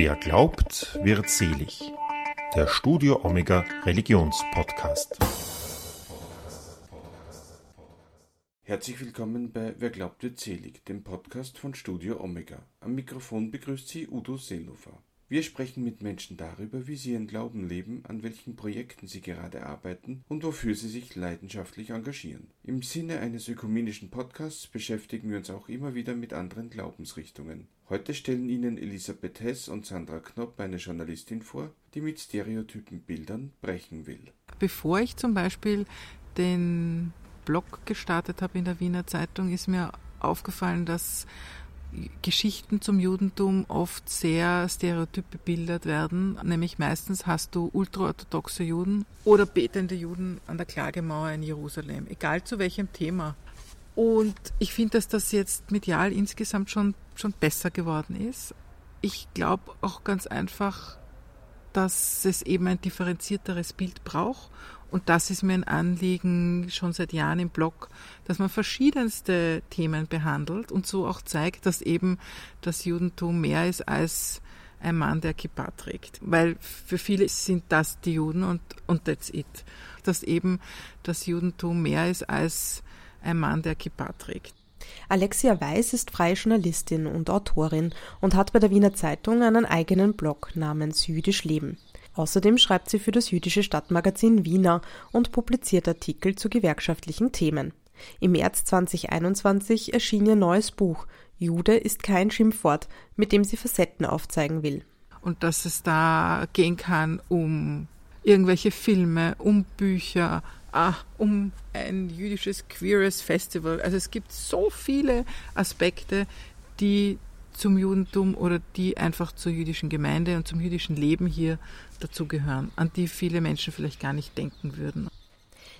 Wer glaubt, wird selig. Der Studio Omega Religionspodcast. Herzlich willkommen bei Wer glaubt, wird selig, dem Podcast von Studio Omega. Am Mikrofon begrüßt Sie Udo Seelofer. Wir sprechen mit Menschen darüber, wie sie ihren Glauben leben, an welchen Projekten sie gerade arbeiten und wofür sie sich leidenschaftlich engagieren. Im Sinne eines ökumenischen Podcasts beschäftigen wir uns auch immer wieder mit anderen Glaubensrichtungen. Heute stellen Ihnen Elisabeth Hess und Sandra Knopp eine Journalistin vor, die mit stereotypen Bildern brechen will. Bevor ich zum Beispiel den Blog gestartet habe in der Wiener Zeitung, ist mir aufgefallen, dass Geschichten zum Judentum oft sehr stereotyp bebildert werden. Nämlich meistens hast du ultraorthodoxe Juden oder betende Juden an der Klagemauer in Jerusalem, egal zu welchem Thema. Und ich finde, dass das jetzt medial insgesamt schon, schon besser geworden ist. Ich glaube auch ganz einfach, dass es eben ein differenzierteres Bild braucht und das ist mir ein Anliegen schon seit Jahren im Blog, dass man verschiedenste Themen behandelt und so auch zeigt, dass eben das Judentum mehr ist als ein Mann, der Kippa trägt. Weil für viele sind das die Juden und, und that's it. Dass eben das Judentum mehr ist als ein Mann, der Kippa trägt. Alexia Weiß ist freie Journalistin und Autorin und hat bei der Wiener Zeitung einen eigenen Blog namens Jüdisch Leben. Außerdem schreibt sie für das jüdische Stadtmagazin Wiener und publiziert Artikel zu gewerkschaftlichen Themen. Im März 2021 erschien ihr neues Buch Jude ist kein Schimpfwort, mit dem sie Facetten aufzeigen will. Und dass es da gehen kann um irgendwelche Filme, um Bücher, ah, um ein jüdisches queeres Festival. Also es gibt so viele Aspekte, die zum Judentum oder die einfach zur jüdischen Gemeinde und zum jüdischen Leben hier dazugehören, an die viele Menschen vielleicht gar nicht denken würden.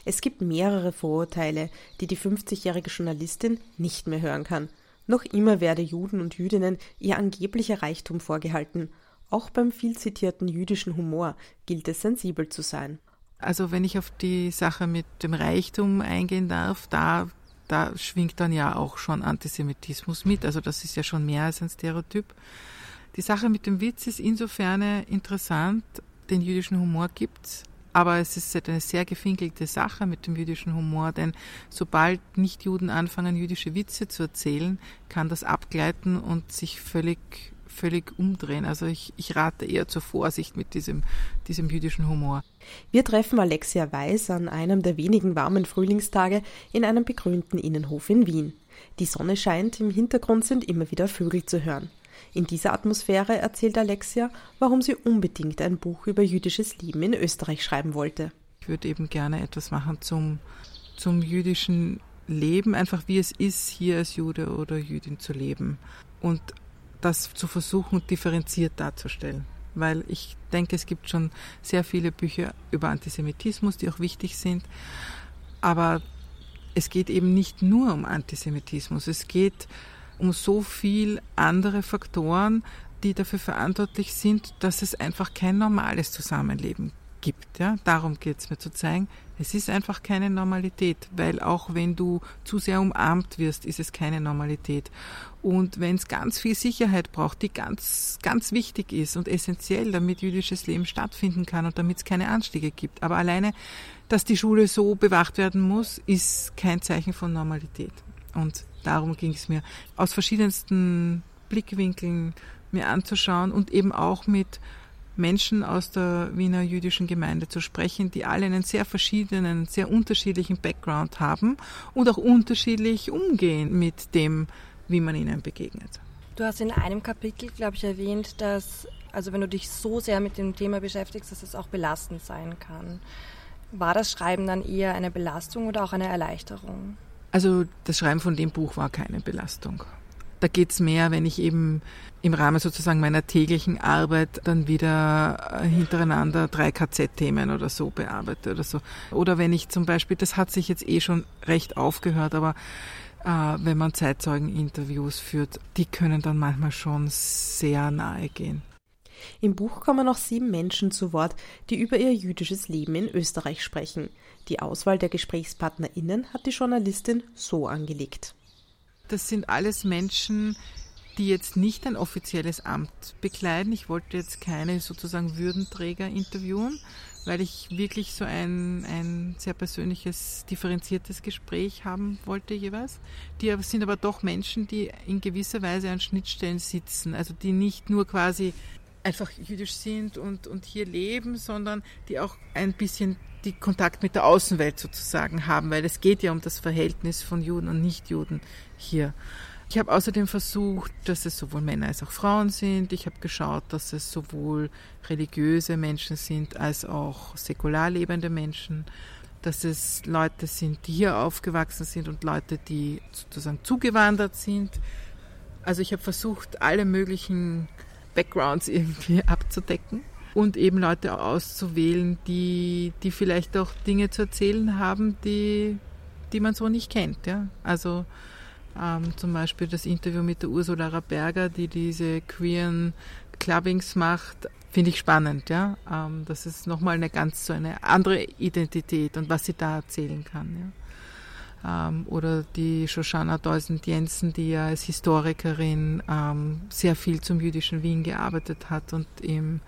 Es gibt mehrere Vorurteile, die die 50-jährige Journalistin nicht mehr hören kann. Noch immer werde Juden und Jüdinnen ihr angeblicher Reichtum vorgehalten. Auch beim viel zitierten jüdischen Humor gilt es sensibel zu sein. Also wenn ich auf die Sache mit dem Reichtum eingehen darf, da da schwingt dann ja auch schon Antisemitismus mit. Also das ist ja schon mehr als ein Stereotyp. Die Sache mit dem Witz ist insofern interessant, den jüdischen Humor gibt's, aber es ist eine sehr gefinkelte Sache mit dem jüdischen Humor, denn sobald Nichtjuden anfangen, jüdische Witze zu erzählen, kann das abgleiten und sich völlig völlig umdrehen. Also ich, ich rate eher zur Vorsicht mit diesem, diesem jüdischen Humor. Wir treffen Alexia Weiß an einem der wenigen warmen Frühlingstage in einem begrünten Innenhof in Wien. Die Sonne scheint, im Hintergrund sind immer wieder Vögel zu hören. In dieser Atmosphäre erzählt Alexia, warum sie unbedingt ein Buch über jüdisches Leben in Österreich schreiben wollte. Ich würde eben gerne etwas machen zum, zum jüdischen Leben, einfach wie es ist, hier als Jude oder Jüdin zu leben. Und das zu versuchen, differenziert darzustellen. Weil ich denke, es gibt schon sehr viele Bücher über Antisemitismus, die auch wichtig sind. Aber es geht eben nicht nur um Antisemitismus. Es geht um so viel andere Faktoren, die dafür verantwortlich sind, dass es einfach kein normales Zusammenleben gibt. Ja? Darum geht es mir zu zeigen, es ist einfach keine Normalität, weil auch wenn du zu sehr umarmt wirst, ist es keine Normalität. Und wenn es ganz viel Sicherheit braucht, die ganz, ganz wichtig ist und essentiell, damit jüdisches Leben stattfinden kann und damit es keine Anstiege gibt. Aber alleine, dass die Schule so bewacht werden muss, ist kein Zeichen von Normalität. Und darum ging es mir, aus verschiedensten Blickwinkeln mir anzuschauen und eben auch mit Menschen aus der Wiener jüdischen Gemeinde zu sprechen, die alle einen sehr verschiedenen, sehr unterschiedlichen Background haben und auch unterschiedlich umgehen mit dem, wie man ihnen begegnet. Du hast in einem Kapitel, glaube ich, erwähnt, dass, also wenn du dich so sehr mit dem Thema beschäftigst, dass es auch belastend sein kann. War das Schreiben dann eher eine Belastung oder auch eine Erleichterung? Also das Schreiben von dem Buch war keine Belastung. Da geht's mehr, wenn ich eben im Rahmen sozusagen meiner täglichen Arbeit dann wieder äh, hintereinander drei KZ-Themen oder so bearbeite oder so. Oder wenn ich zum Beispiel, das hat sich jetzt eh schon recht aufgehört, aber äh, wenn man Zeitzeugeninterviews führt, die können dann manchmal schon sehr nahe gehen. Im Buch kommen noch sieben Menschen zu Wort, die über ihr jüdisches Leben in Österreich sprechen. Die Auswahl der GesprächspartnerInnen hat die Journalistin so angelegt. Das sind alles Menschen, die jetzt nicht ein offizielles Amt bekleiden. Ich wollte jetzt keine sozusagen Würdenträger interviewen, weil ich wirklich so ein, ein sehr persönliches, differenziertes Gespräch haben wollte jeweils. Die sind aber doch Menschen, die in gewisser Weise an Schnittstellen sitzen, also die nicht nur quasi einfach jüdisch sind und, und hier leben, sondern die auch ein bisschen die Kontakt mit der Außenwelt sozusagen haben, weil es geht ja um das Verhältnis von Juden und Nichtjuden hier. Ich habe außerdem versucht, dass es sowohl Männer als auch Frauen sind. Ich habe geschaut, dass es sowohl religiöse Menschen sind als auch säkular lebende Menschen, dass es Leute sind, die hier aufgewachsen sind und Leute, die sozusagen zugewandert sind. Also ich habe versucht, alle möglichen Backgrounds irgendwie abzudecken und eben Leute auszuwählen, die, die vielleicht auch Dinge zu erzählen haben, die, die man so nicht kennt. Ja? Also ähm, zum Beispiel das Interview mit der Ursula Raberger, die diese queeren Clubbings macht, finde ich spannend, ja. Ähm, das ist nochmal eine ganz so eine andere Identität und was sie da erzählen kann, ja. Ähm, oder die Shoshana Deusend-Jensen, die ja als Historikerin ähm, sehr viel zum jüdischen Wien gearbeitet hat und im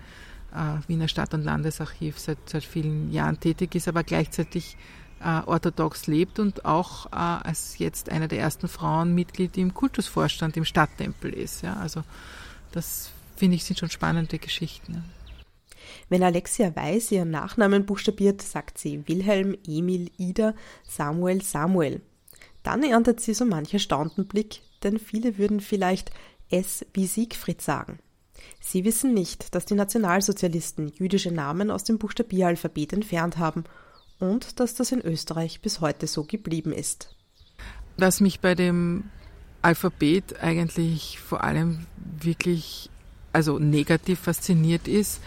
Wiener Stadt- und Landesarchiv seit, seit vielen Jahren tätig ist, aber gleichzeitig äh, orthodox lebt und auch äh, als jetzt eine der ersten Frauen Mitglied im Kultusvorstand im Stadttempel ist. Ja, also das finde ich sind schon spannende Geschichten. Wenn Alexia Weiß ihren Nachnamen buchstabiert, sagt sie Wilhelm, Emil, Ida, Samuel, Samuel. Dann erntet sie so manch erstaunten Blick, denn viele würden vielleicht S wie Siegfried sagen. Sie wissen nicht, dass die Nationalsozialisten jüdische Namen aus dem Buchstabieralphabet entfernt haben und dass das in Österreich bis heute so geblieben ist. Was mich bei dem Alphabet eigentlich vor allem wirklich also negativ fasziniert ist,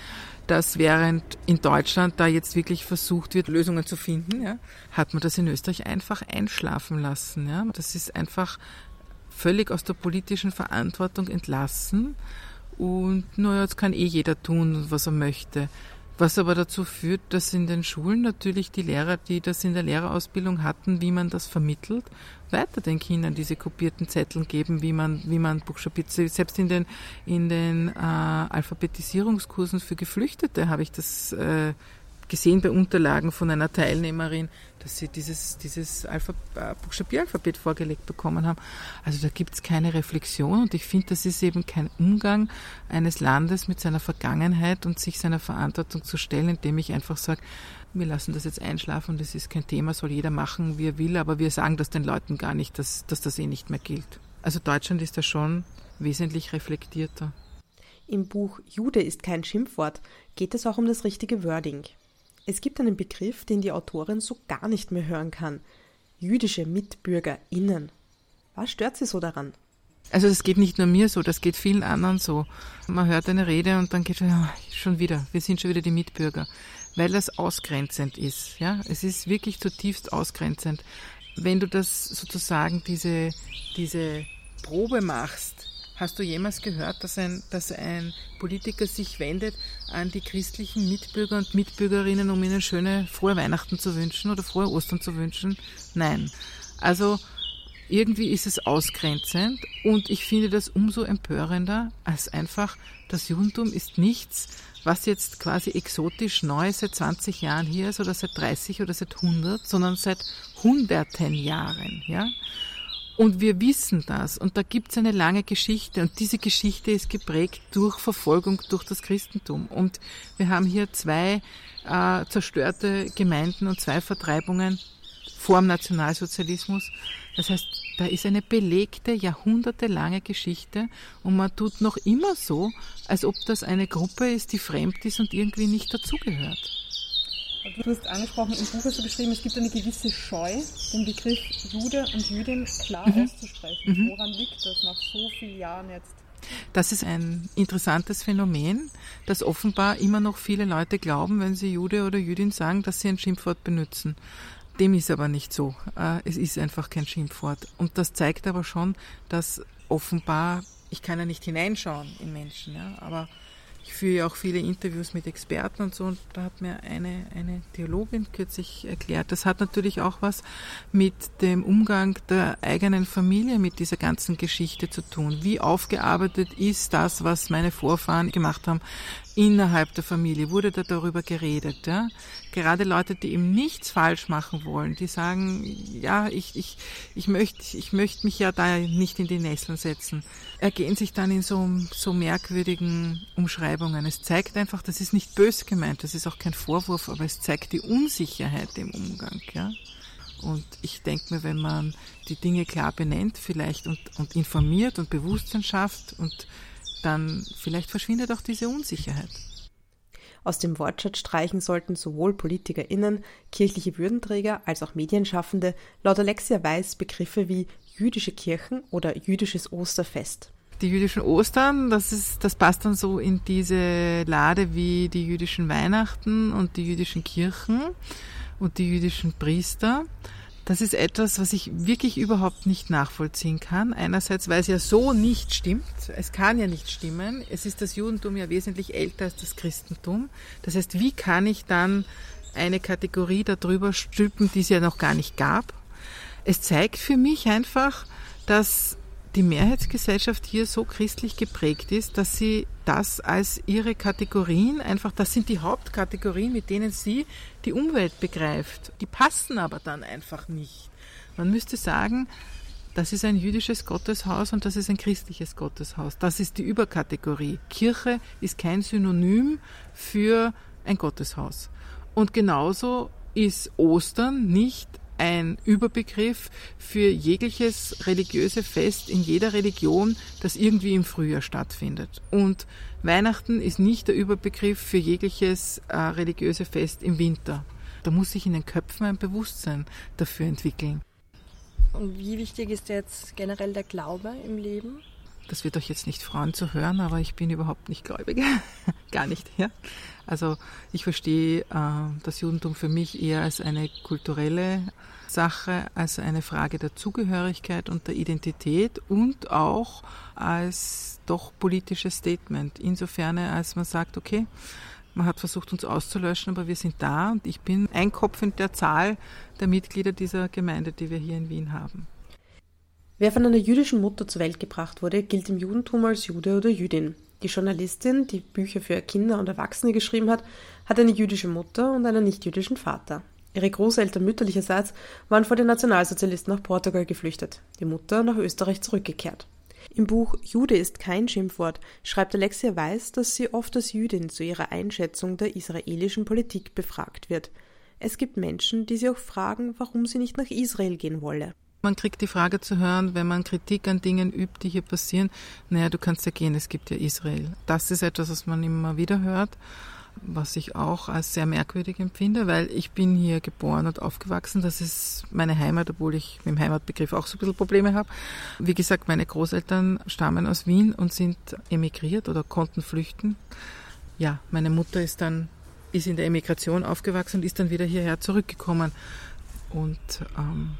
dass während in Deutschland da jetzt wirklich versucht wird, Lösungen zu finden, ja, hat man das in Österreich einfach einschlafen lassen. Ja. Das ist einfach völlig aus der politischen Verantwortung entlassen. Und naja, jetzt kann eh jeder tun, was er möchte. Was aber dazu führt, dass in den Schulen natürlich die Lehrer, die das in der Lehrerausbildung hatten, wie man das vermittelt, weiter den Kindern diese kopierten Zettel geben, wie man, wie man buchstabiert. Selbst in den, in den äh, Alphabetisierungskursen für Geflüchtete habe ich das äh, gesehen bei Unterlagen von einer Teilnehmerin, dass sie dieses, dieses Alphab äh, Buchstabieralphabet vorgelegt bekommen haben. Also da gibt es keine Reflexion und ich finde, das ist eben kein Umgang eines Landes mit seiner Vergangenheit und sich seiner Verantwortung zu stellen, indem ich einfach sage, wir lassen das jetzt einschlafen, das ist kein Thema, soll jeder machen, wie er will, aber wir sagen das den Leuten gar nicht, dass, dass das eh nicht mehr gilt. Also Deutschland ist da schon wesentlich reflektierter. Im Buch Jude ist kein Schimpfwort geht es auch um das richtige Wording. Es gibt einen Begriff, den die Autorin so gar nicht mehr hören kann. Jüdische MitbürgerInnen. Was stört sie so daran? Also das geht nicht nur mir so, das geht vielen anderen so. Man hört eine Rede und dann geht schon, schon wieder, wir sind schon wieder die Mitbürger, weil das ausgrenzend ist. Ja, es ist wirklich zutiefst ausgrenzend. Wenn du das sozusagen diese diese Probe machst, Hast du jemals gehört, dass ein, dass ein Politiker sich wendet an die christlichen Mitbürger und Mitbürgerinnen, um ihnen schöne frohe Weihnachten zu wünschen oder frohe Ostern zu wünschen? Nein. Also irgendwie ist es ausgrenzend und ich finde das umso empörender, als einfach das Judentum ist nichts, was jetzt quasi exotisch neu seit 20 Jahren hier ist oder seit 30 oder seit 100, sondern seit hunderten Jahren, ja. Und wir wissen das. Und da gibt es eine lange Geschichte. Und diese Geschichte ist geprägt durch Verfolgung durch das Christentum. Und wir haben hier zwei äh, zerstörte Gemeinden und zwei Vertreibungen vor dem Nationalsozialismus. Das heißt, da ist eine belegte, jahrhundertelange Geschichte und man tut noch immer so, als ob das eine Gruppe ist, die fremd ist und irgendwie nicht dazugehört. Du hast angesprochen, im Buch hast du beschrieben, es gibt eine gewisse Scheu, den Begriff Jude und Jüdin klar mhm. auszusprechen. Mhm. Woran liegt das nach so vielen Jahren jetzt? Das ist ein interessantes Phänomen, dass offenbar immer noch viele Leute glauben, wenn sie Jude oder Jüdin sagen, dass sie ein Schimpfwort benutzen. Dem ist aber nicht so. Äh, es ist einfach kein Schimpfwort. Und das zeigt aber schon, dass offenbar, ich kann ja nicht hineinschauen in Menschen, ja, aber ich führe ja auch viele Interviews mit Experten und so, und da hat mir eine, eine Theologin kürzlich erklärt, das hat natürlich auch was mit dem Umgang der eigenen Familie mit dieser ganzen Geschichte zu tun. Wie aufgearbeitet ist das, was meine Vorfahren gemacht haben? Innerhalb der Familie wurde da darüber geredet. Ja? Gerade Leute, die eben nichts falsch machen wollen, die sagen, ja, ich, ich, ich möchte ich möchte mich ja da nicht in die Nesseln setzen, ergehen sich dann in so, so merkwürdigen Umschreibungen. Es zeigt einfach, das ist nicht bös gemeint, das ist auch kein Vorwurf, aber es zeigt die Unsicherheit im Umgang. Ja? Und ich denke mir, wenn man die Dinge klar benennt vielleicht und, und informiert und Bewusstsein schafft und dann vielleicht verschwindet auch diese Unsicherheit. Aus dem Wortschatz streichen sollten sowohl PolitikerInnen, kirchliche Würdenträger als auch Medienschaffende laut Alexia Weiß Begriffe wie jüdische Kirchen oder jüdisches Osterfest. Die jüdischen Ostern, das, ist, das passt dann so in diese Lade wie die jüdischen Weihnachten und die jüdischen Kirchen und die jüdischen Priester. Das ist etwas, was ich wirklich überhaupt nicht nachvollziehen kann. Einerseits, weil es ja so nicht stimmt. Es kann ja nicht stimmen. Es ist das Judentum ja wesentlich älter als das Christentum. Das heißt, wie kann ich dann eine Kategorie darüber stülpen, die es ja noch gar nicht gab? Es zeigt für mich einfach, dass die Mehrheitsgesellschaft hier so christlich geprägt ist, dass sie das als ihre Kategorien einfach, das sind die Hauptkategorien, mit denen sie die Umwelt begreift. Die passen aber dann einfach nicht. Man müsste sagen, das ist ein jüdisches Gotteshaus und das ist ein christliches Gotteshaus. Das ist die Überkategorie. Kirche ist kein Synonym für ein Gotteshaus. Und genauso ist Ostern nicht ein Überbegriff für jegliches religiöse Fest in jeder Religion, das irgendwie im Frühjahr stattfindet. Und Weihnachten ist nicht der Überbegriff für jegliches äh, religiöse Fest im Winter. Da muss sich in den Köpfen ein Bewusstsein dafür entwickeln. Und wie wichtig ist jetzt generell der Glaube im Leben? Das wird euch jetzt nicht freuen zu hören, aber ich bin überhaupt nicht gläubig. Gar nicht. Ja? Also ich verstehe äh, das Judentum für mich eher als eine kulturelle Sache, als eine Frage der Zugehörigkeit und der Identität und auch als doch politisches Statement. Insofern, als man sagt, okay, man hat versucht, uns auszulöschen, aber wir sind da und ich bin ein Kopf in der Zahl der Mitglieder dieser Gemeinde, die wir hier in Wien haben. Wer von einer jüdischen Mutter zur Welt gebracht wurde, gilt im Judentum als Jude oder Jüdin. Die Journalistin, die Bücher für Kinder und Erwachsene geschrieben hat, hat eine jüdische Mutter und einen nichtjüdischen Vater. Ihre Großeltern mütterlicherseits waren vor den Nationalsozialisten nach Portugal geflüchtet, die Mutter nach Österreich zurückgekehrt. Im Buch Jude ist kein Schimpfwort schreibt Alexia Weiß, dass sie oft als Jüdin zu ihrer Einschätzung der israelischen Politik befragt wird. Es gibt Menschen, die sie auch fragen, warum sie nicht nach Israel gehen wolle. Man kriegt die Frage zu hören, wenn man Kritik an Dingen übt, die hier passieren, naja, du kannst ja gehen, es gibt ja Israel. Das ist etwas, was man immer wieder hört, was ich auch als sehr merkwürdig empfinde, weil ich bin hier geboren und aufgewachsen. Das ist meine Heimat, obwohl ich mit dem Heimatbegriff auch so ein bisschen Probleme habe. Wie gesagt, meine Großeltern stammen aus Wien und sind emigriert oder konnten flüchten. Ja, meine Mutter ist dann ist in der Emigration aufgewachsen und ist dann wieder hierher zurückgekommen. Und ähm,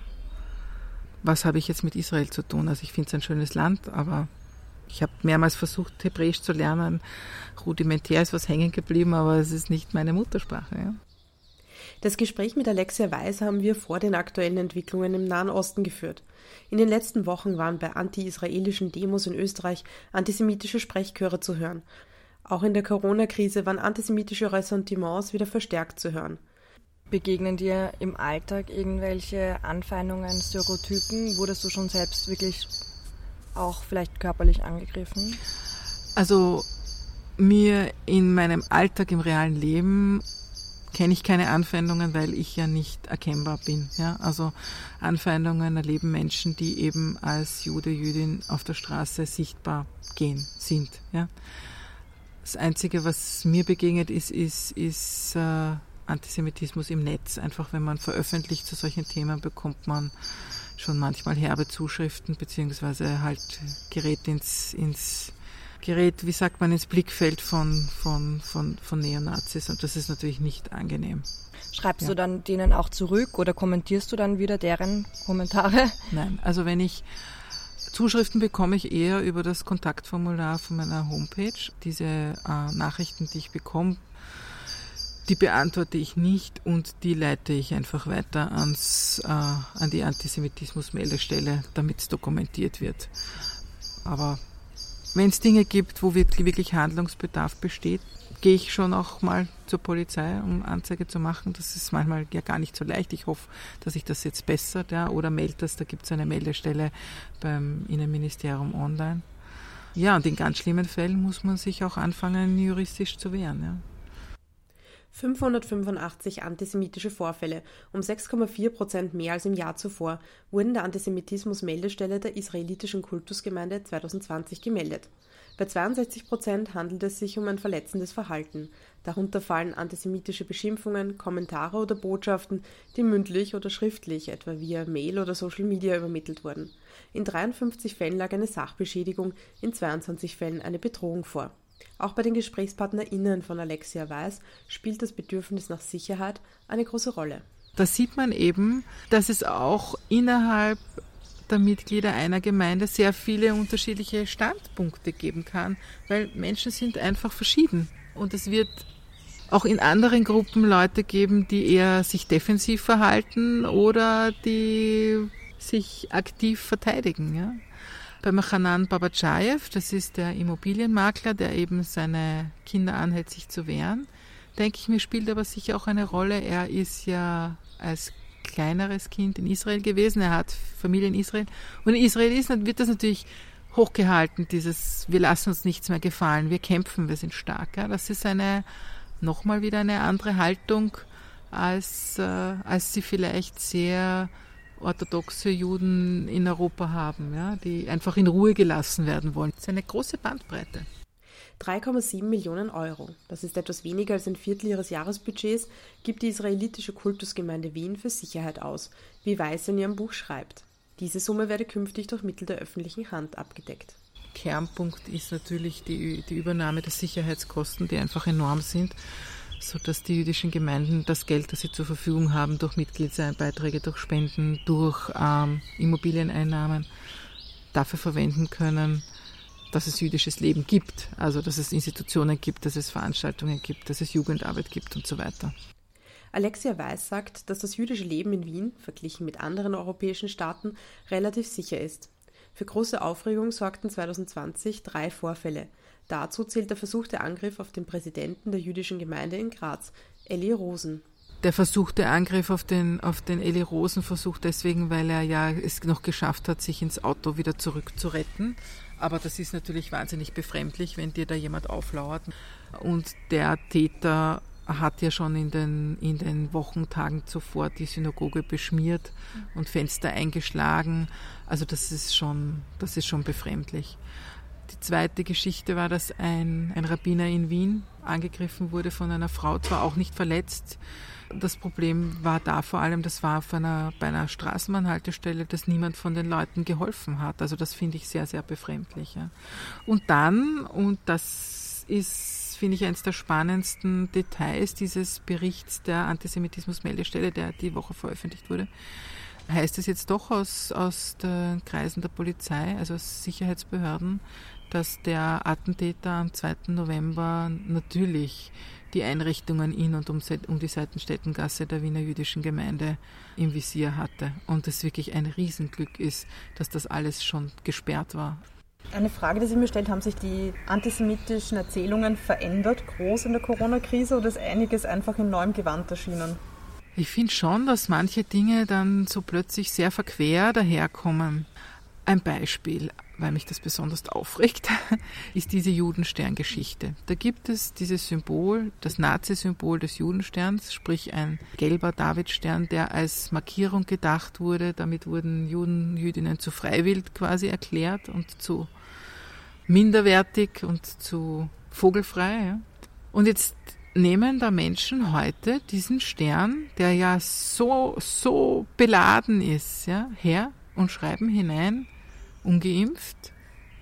was habe ich jetzt mit Israel zu tun? Also ich finde es ein schönes Land, aber ich habe mehrmals versucht, Hebräisch zu lernen. Rudimentär ist was hängen geblieben, aber es ist nicht meine Muttersprache. Ja. Das Gespräch mit Alexia Weiß haben wir vor den aktuellen Entwicklungen im Nahen Osten geführt. In den letzten Wochen waren bei anti-israelischen Demos in Österreich antisemitische Sprechchöre zu hören. Auch in der Corona-Krise waren antisemitische Ressentiments wieder verstärkt zu hören. Begegnen dir im Alltag irgendwelche Anfeindungen, Stereotypen? Wurdest du schon selbst wirklich auch vielleicht körperlich angegriffen? Also mir in meinem Alltag im realen Leben kenne ich keine Anfeindungen, weil ich ja nicht erkennbar bin. Ja? Also Anfeindungen erleben Menschen, die eben als Jude, Jüdin auf der Straße sichtbar gehen, sind. Ja? Das Einzige, was mir begegnet ist, ist, ist äh, Antisemitismus im Netz. Einfach wenn man veröffentlicht zu solchen Themen, bekommt man schon manchmal herbe Zuschriften, beziehungsweise halt gerät ins, ins gerät, wie sagt man, ins Blickfeld von, von, von, von Neonazis und das ist natürlich nicht angenehm. Schreibst ja. du dann denen auch zurück oder kommentierst du dann wieder deren Kommentare? Nein, also wenn ich Zuschriften bekomme ich eher über das Kontaktformular von meiner Homepage. Diese äh, Nachrichten, die ich bekomme, die beantworte ich nicht und die leite ich einfach weiter ans, äh, an die Antisemitismus-Meldestelle, damit es dokumentiert wird. Aber wenn es Dinge gibt, wo wirklich Handlungsbedarf besteht, gehe ich schon auch mal zur Polizei, um Anzeige zu machen. Das ist manchmal ja gar nicht so leicht. Ich hoffe, dass sich das jetzt bessert. Ja. Oder melde das, da gibt es eine Meldestelle beim Innenministerium online. Ja, und in ganz schlimmen Fällen muss man sich auch anfangen, juristisch zu wehren. Ja. 585 antisemitische Vorfälle, um 6,4 Prozent mehr als im Jahr zuvor, wurden der Antisemitismus-Meldestelle der israelitischen Kultusgemeinde 2020 gemeldet. Bei 62 Prozent handelt es sich um ein verletzendes Verhalten. Darunter fallen antisemitische Beschimpfungen, Kommentare oder Botschaften, die mündlich oder schriftlich, etwa via Mail oder Social Media übermittelt wurden. In 53 Fällen lag eine Sachbeschädigung, in 22 Fällen eine Bedrohung vor. Auch bei den GesprächspartnerInnen von Alexia Weiß spielt das Bedürfnis nach Sicherheit eine große Rolle. Da sieht man eben, dass es auch innerhalb der Mitglieder einer Gemeinde sehr viele unterschiedliche Standpunkte geben kann, weil Menschen sind einfach verschieden. Und es wird auch in anderen Gruppen Leute geben, die eher sich defensiv verhalten oder die sich aktiv verteidigen. Ja? Beim Hanan Babachayev, das ist der Immobilienmakler, der eben seine Kinder anhält, sich zu wehren, denke ich mir, spielt aber sicher auch eine Rolle. Er ist ja als kleineres Kind in Israel gewesen, er hat Familie in Israel. Und in Israel ist, wird das natürlich hochgehalten, dieses wir lassen uns nichts mehr gefallen, wir kämpfen, wir sind stark. Ja? Das ist eine nochmal wieder eine andere Haltung, als, äh, als sie vielleicht sehr orthodoxe Juden in Europa haben, ja, die einfach in Ruhe gelassen werden wollen. Das ist eine große Bandbreite. 3,7 Millionen Euro, das ist etwas weniger als ein Viertel ihres Jahresbudgets, gibt die israelitische Kultusgemeinde Wien für Sicherheit aus, wie Weiß in ihrem Buch schreibt. Diese Summe werde künftig durch Mittel der öffentlichen Hand abgedeckt. Kernpunkt ist natürlich die, die Übernahme der Sicherheitskosten, die einfach enorm sind sodass die jüdischen Gemeinden das Geld, das sie zur Verfügung haben, durch Mitgliedsbeiträge, durch Spenden, durch ähm, Immobilieneinnahmen dafür verwenden können, dass es jüdisches Leben gibt, also dass es Institutionen gibt, dass es Veranstaltungen gibt, dass es Jugendarbeit gibt und so weiter. Alexia Weiß sagt, dass das jüdische Leben in Wien, verglichen mit anderen europäischen Staaten, relativ sicher ist. Für große Aufregung sorgten 2020 drei Vorfälle – Dazu zählt der versuchte Angriff auf den Präsidenten der jüdischen Gemeinde in Graz, Eli Rosen. Der versuchte Angriff auf den, auf den Eli Rosen versucht deswegen, weil er ja es noch geschafft hat, sich ins Auto wieder zurückzuretten. Aber das ist natürlich wahnsinnig befremdlich, wenn dir da jemand auflauert. Und der Täter hat ja schon in den, in den Wochentagen zuvor die Synagoge beschmiert und Fenster eingeschlagen. Also das ist schon, das ist schon befremdlich. Die zweite Geschichte war, dass ein, ein Rabbiner in Wien angegriffen wurde von einer Frau, zwar auch nicht verletzt. Das Problem war da vor allem, das war auf einer, bei einer Straßenbahnhaltestelle, dass niemand von den Leuten geholfen hat. Also das finde ich sehr, sehr befremdlich. Ja. Und dann, und das ist, finde ich, eines der spannendsten Details dieses Berichts der Antisemitismus-Meldestelle, der die Woche veröffentlicht wurde, heißt es jetzt doch aus, aus den Kreisen der Polizei, also aus Sicherheitsbehörden, dass der Attentäter am 2. November natürlich die Einrichtungen in und um, um die Seitenstättengasse der Wiener jüdischen Gemeinde im Visier hatte. Und es wirklich ein Riesenglück ist, dass das alles schon gesperrt war. Eine Frage, die sich mir stellt, haben sich die antisemitischen Erzählungen verändert, groß in der Corona-Krise, oder ist einiges einfach in neuem Gewand erschienen? Ich finde schon, dass manche Dinge dann so plötzlich sehr verquer daherkommen. Ein Beispiel, weil mich das besonders aufregt, ist diese Judensterngeschichte. Da gibt es dieses Symbol, das Nazi-Symbol des Judensterns, sprich ein gelber Davidstern, der als Markierung gedacht wurde. Damit wurden Juden, Jüdinnen zu freiwillig quasi erklärt und zu minderwertig und zu vogelfrei. Und jetzt nehmen da Menschen heute diesen Stern, der ja so, so beladen ist, ja, her und schreiben hinein, ungeimpft.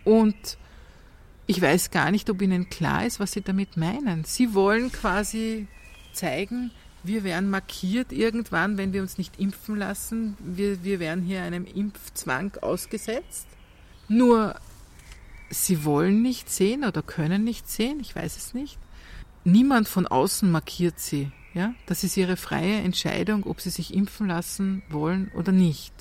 Und ich weiß gar nicht, ob Ihnen klar ist, was Sie damit meinen. Sie wollen quasi zeigen, wir werden markiert irgendwann, wenn wir uns nicht impfen lassen. Wir, wir werden hier einem Impfzwang ausgesetzt. Nur sie wollen nicht sehen oder können nicht sehen, ich weiß es nicht. Niemand von außen markiert sie. Ja, das ist ihre freie Entscheidung, ob sie sich impfen lassen wollen oder nicht.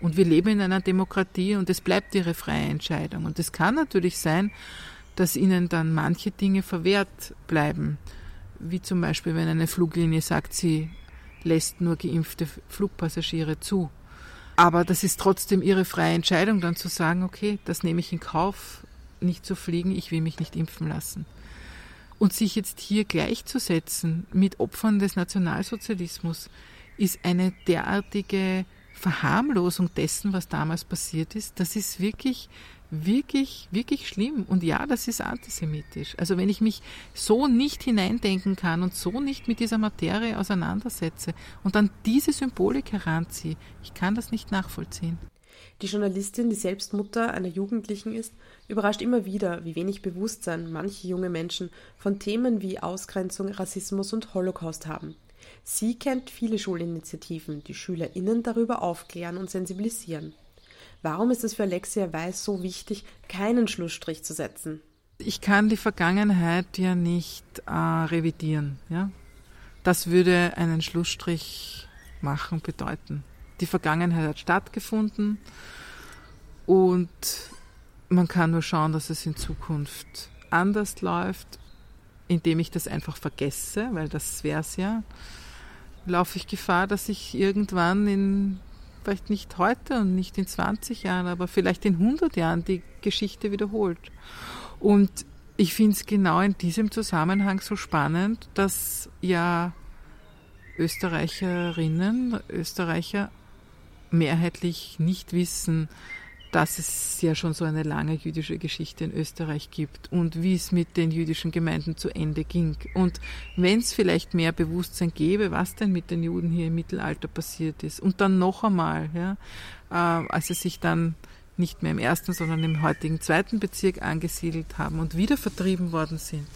Und wir leben in einer Demokratie und es bleibt ihre freie Entscheidung. Und es kann natürlich sein, dass ihnen dann manche Dinge verwehrt bleiben. Wie zum Beispiel, wenn eine Fluglinie sagt, sie lässt nur geimpfte Flugpassagiere zu. Aber das ist trotzdem ihre freie Entscheidung, dann zu sagen, okay, das nehme ich in Kauf, nicht zu fliegen, ich will mich nicht impfen lassen. Und sich jetzt hier gleichzusetzen mit Opfern des Nationalsozialismus ist eine derartige Verharmlosung dessen, was damals passiert ist. Das ist wirklich, wirklich, wirklich schlimm. Und ja, das ist antisemitisch. Also wenn ich mich so nicht hineindenken kann und so nicht mit dieser Materie auseinandersetze und dann diese Symbolik heranziehe, ich kann das nicht nachvollziehen. Die Journalistin, die selbst Mutter einer Jugendlichen ist, überrascht immer wieder, wie wenig Bewusstsein manche junge Menschen von Themen wie Ausgrenzung, Rassismus und Holocaust haben. Sie kennt viele Schulinitiativen, die SchülerInnen darüber aufklären und sensibilisieren. Warum ist es für Alexia Weiß so wichtig, keinen Schlussstrich zu setzen? Ich kann die Vergangenheit ja nicht äh, revidieren. Ja? Das würde einen Schlussstrich machen bedeuten die Vergangenheit hat stattgefunden und man kann nur schauen, dass es in Zukunft anders läuft, indem ich das einfach vergesse, weil das wäre es ja, laufe ich Gefahr, dass sich irgendwann in, vielleicht nicht heute und nicht in 20 Jahren, aber vielleicht in 100 Jahren die Geschichte wiederholt. Und ich finde es genau in diesem Zusammenhang so spannend, dass ja Österreicherinnen, Österreicher mehrheitlich nicht wissen, dass es ja schon so eine lange jüdische Geschichte in Österreich gibt und wie es mit den jüdischen Gemeinden zu Ende ging. Und wenn es vielleicht mehr Bewusstsein gäbe, was denn mit den Juden hier im Mittelalter passiert ist. Und dann noch einmal, ja, äh, als sie sich dann nicht mehr im ersten, sondern im heutigen zweiten Bezirk angesiedelt haben und wieder vertrieben worden sind.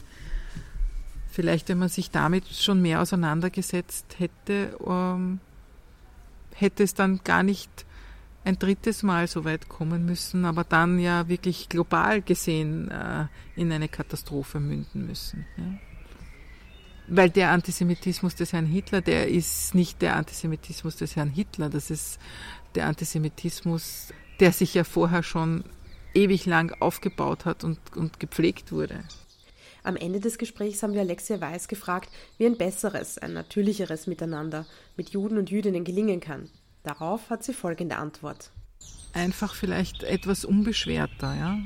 Vielleicht, wenn man sich damit schon mehr auseinandergesetzt hätte, ähm, hätte es dann gar nicht ein drittes Mal so weit kommen müssen, aber dann ja wirklich global gesehen äh, in eine Katastrophe münden müssen. Weil der Antisemitismus des Herrn Hitler, der ist nicht der Antisemitismus des Herrn Hitler, das ist der Antisemitismus, der sich ja vorher schon ewig lang aufgebaut hat und, und gepflegt wurde. Am Ende des Gesprächs haben wir Alexia Weiß gefragt, wie ein besseres, ein natürlicheres Miteinander mit Juden und Jüdinnen gelingen kann. Darauf hat sie folgende Antwort. Einfach vielleicht etwas unbeschwerter, ja.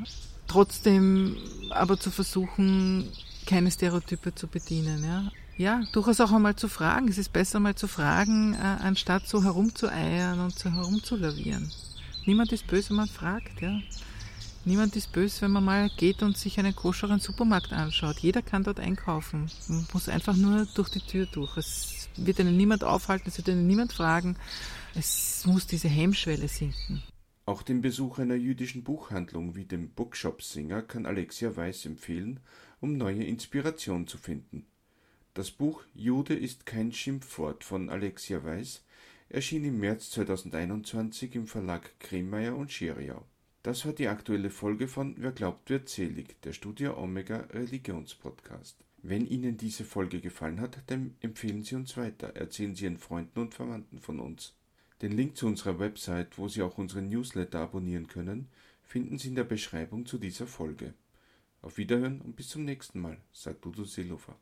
Trotzdem aber zu versuchen, keine Stereotype zu bedienen, ja. Ja, durchaus auch einmal zu fragen. Es ist besser mal zu fragen, äh, anstatt so herumzueiern und so herumzulavieren. Niemand ist böse, wenn man fragt, ja. Niemand ist böse, wenn man mal geht und sich einen koscheren Supermarkt anschaut. Jeder kann dort einkaufen. Man muss einfach nur durch die Tür durch. Es wird einen niemand aufhalten, es wird einen niemand fragen. Es muss diese Hemmschwelle sinken. Auch den Besuch einer jüdischen Buchhandlung wie dem Bookshop Singer kann Alexia Weiß empfehlen, um neue Inspiration zu finden. Das Buch Jude ist kein Schimpfwort von Alexia Weiß erschien im März 2021 im Verlag Kremeyer und Scheriau. Das war die aktuelle Folge von Wer glaubt, wird selig, der Studio Omega Religionspodcast. Wenn Ihnen diese Folge gefallen hat, dann empfehlen Sie uns weiter, erzählen Sie Ihren Freunden und Verwandten von uns. Den Link zu unserer Website, wo Sie auch unseren Newsletter abonnieren können, finden Sie in der Beschreibung zu dieser Folge. Auf Wiederhören und bis zum nächsten Mal, sagt Udo Seelofer.